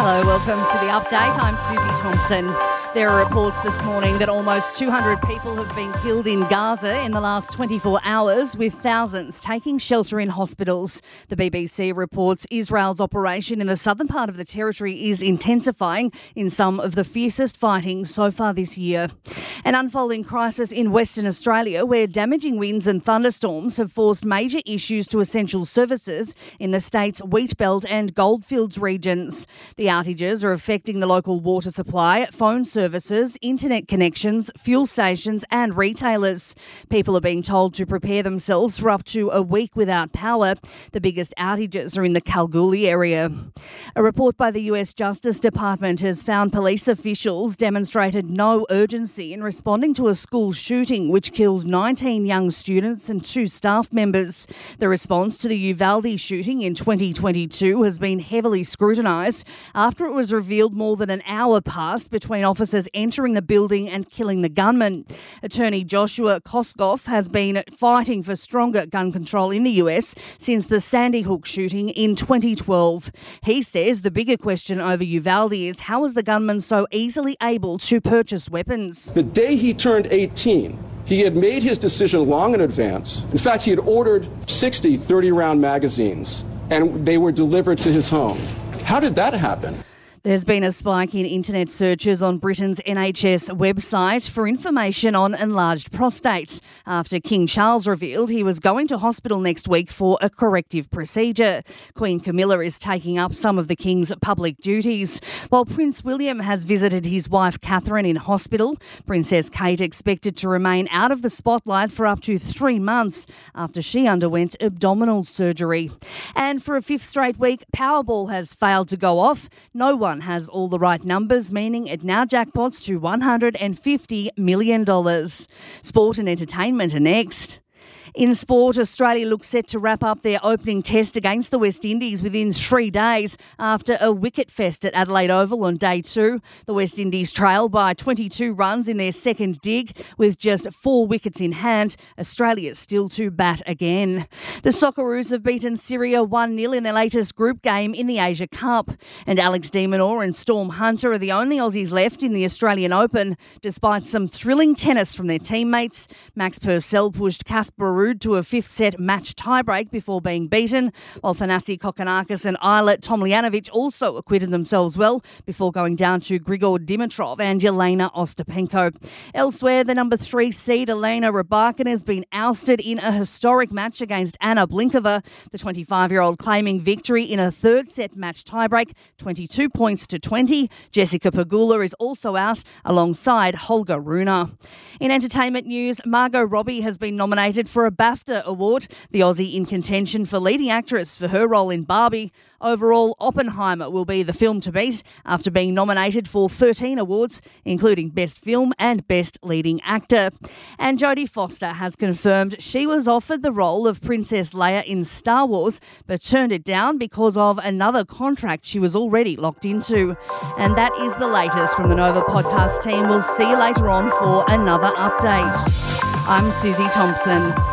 Hello, welcome to the update. I'm Susie Thompson. There are reports this morning that almost 200 people have been killed in Gaza in the last 24 hours, with thousands taking shelter in hospitals. The BBC reports Israel's operation in the southern part of the territory is intensifying in some of the fiercest fighting so far this year. An unfolding crisis in Western Australia, where damaging winds and thunderstorms have forced major issues to essential services in the state's wheat belt and goldfields regions. The outages are affecting the local water supply, phone services, internet connections, fuel stations, and retailers. People are being told to prepare themselves for up to a week without power. The biggest outages are in the Kalgoorlie area. A report by the US Justice Department has found police officials demonstrated no urgency in responding to a school shooting which killed 19 young students and two staff members. The response to the Uvalde shooting in 2022 has been heavily scrutinised after it was revealed more than an hour passed between officers entering the building and killing the gunman. Attorney Joshua Koskoff has been fighting for stronger gun control in the US since the Sandy Hook shooting in 2012. He says the bigger question over Uvalde is how was the gunman so easily able to purchase weapons? The day he turned 18, he had made his decision long in advance. In fact, he had ordered 60 30 round magazines, and they were delivered to his home. How did that happen? There's been a spike in internet searches on Britain's NHS website for information on enlarged prostates after King Charles revealed he was going to hospital next week for a corrective procedure. Queen Camilla is taking up some of the King's public duties, while Prince William has visited his wife Catherine in hospital. Princess Kate expected to remain out of the spotlight for up to three months after she underwent abdominal surgery. And for a fifth straight week, Powerball has failed to go off. No one has all the right numbers, meaning it now jackpots to $150 million. Sport and entertainment are next. In sport, Australia looks set to wrap up their opening test against the West Indies within three days after a wicket fest at Adelaide Oval on day two. The West Indies trail by 22 runs in their second dig with just four wickets in hand. Australia still to bat again. The Socceroos have beaten Syria 1 0 in their latest group game in the Asia Cup. And Alex de Minaur and Storm Hunter are the only Aussies left in the Australian Open, despite some thrilling tennis from their teammates. Max Purcell pushed Casper To a fifth set match tiebreak before being beaten, while Thanasi Kokkinakis and Ajla Tomljanovic also acquitted themselves well before going down to Grigor Dimitrov and Jelena Ostapenko. Elsewhere, the number three seed Elena Rybakina has been ousted in a historic match against Anna Blinkova, the 25 year old claiming victory in a third set match tiebreak, 22 points to 20. Jessica Pegula is also out alongside Holger Rune. In entertainment news, Margot Robbie has been nominated for a BAFTA award, the Aussie in contention for leading actress for her role in Barbie. Overall, Oppenheimer will be the film to beat after being nominated for 13 awards, including Best Film and Best Leading Actor. And Jodie Foster has confirmed she was offered the role of Princess Leia in Star Wars, but turned it down because of another contract she was already locked into. And that is the latest from the Nova podcast team. We'll see you later on for another update. I'm Susie Thompson.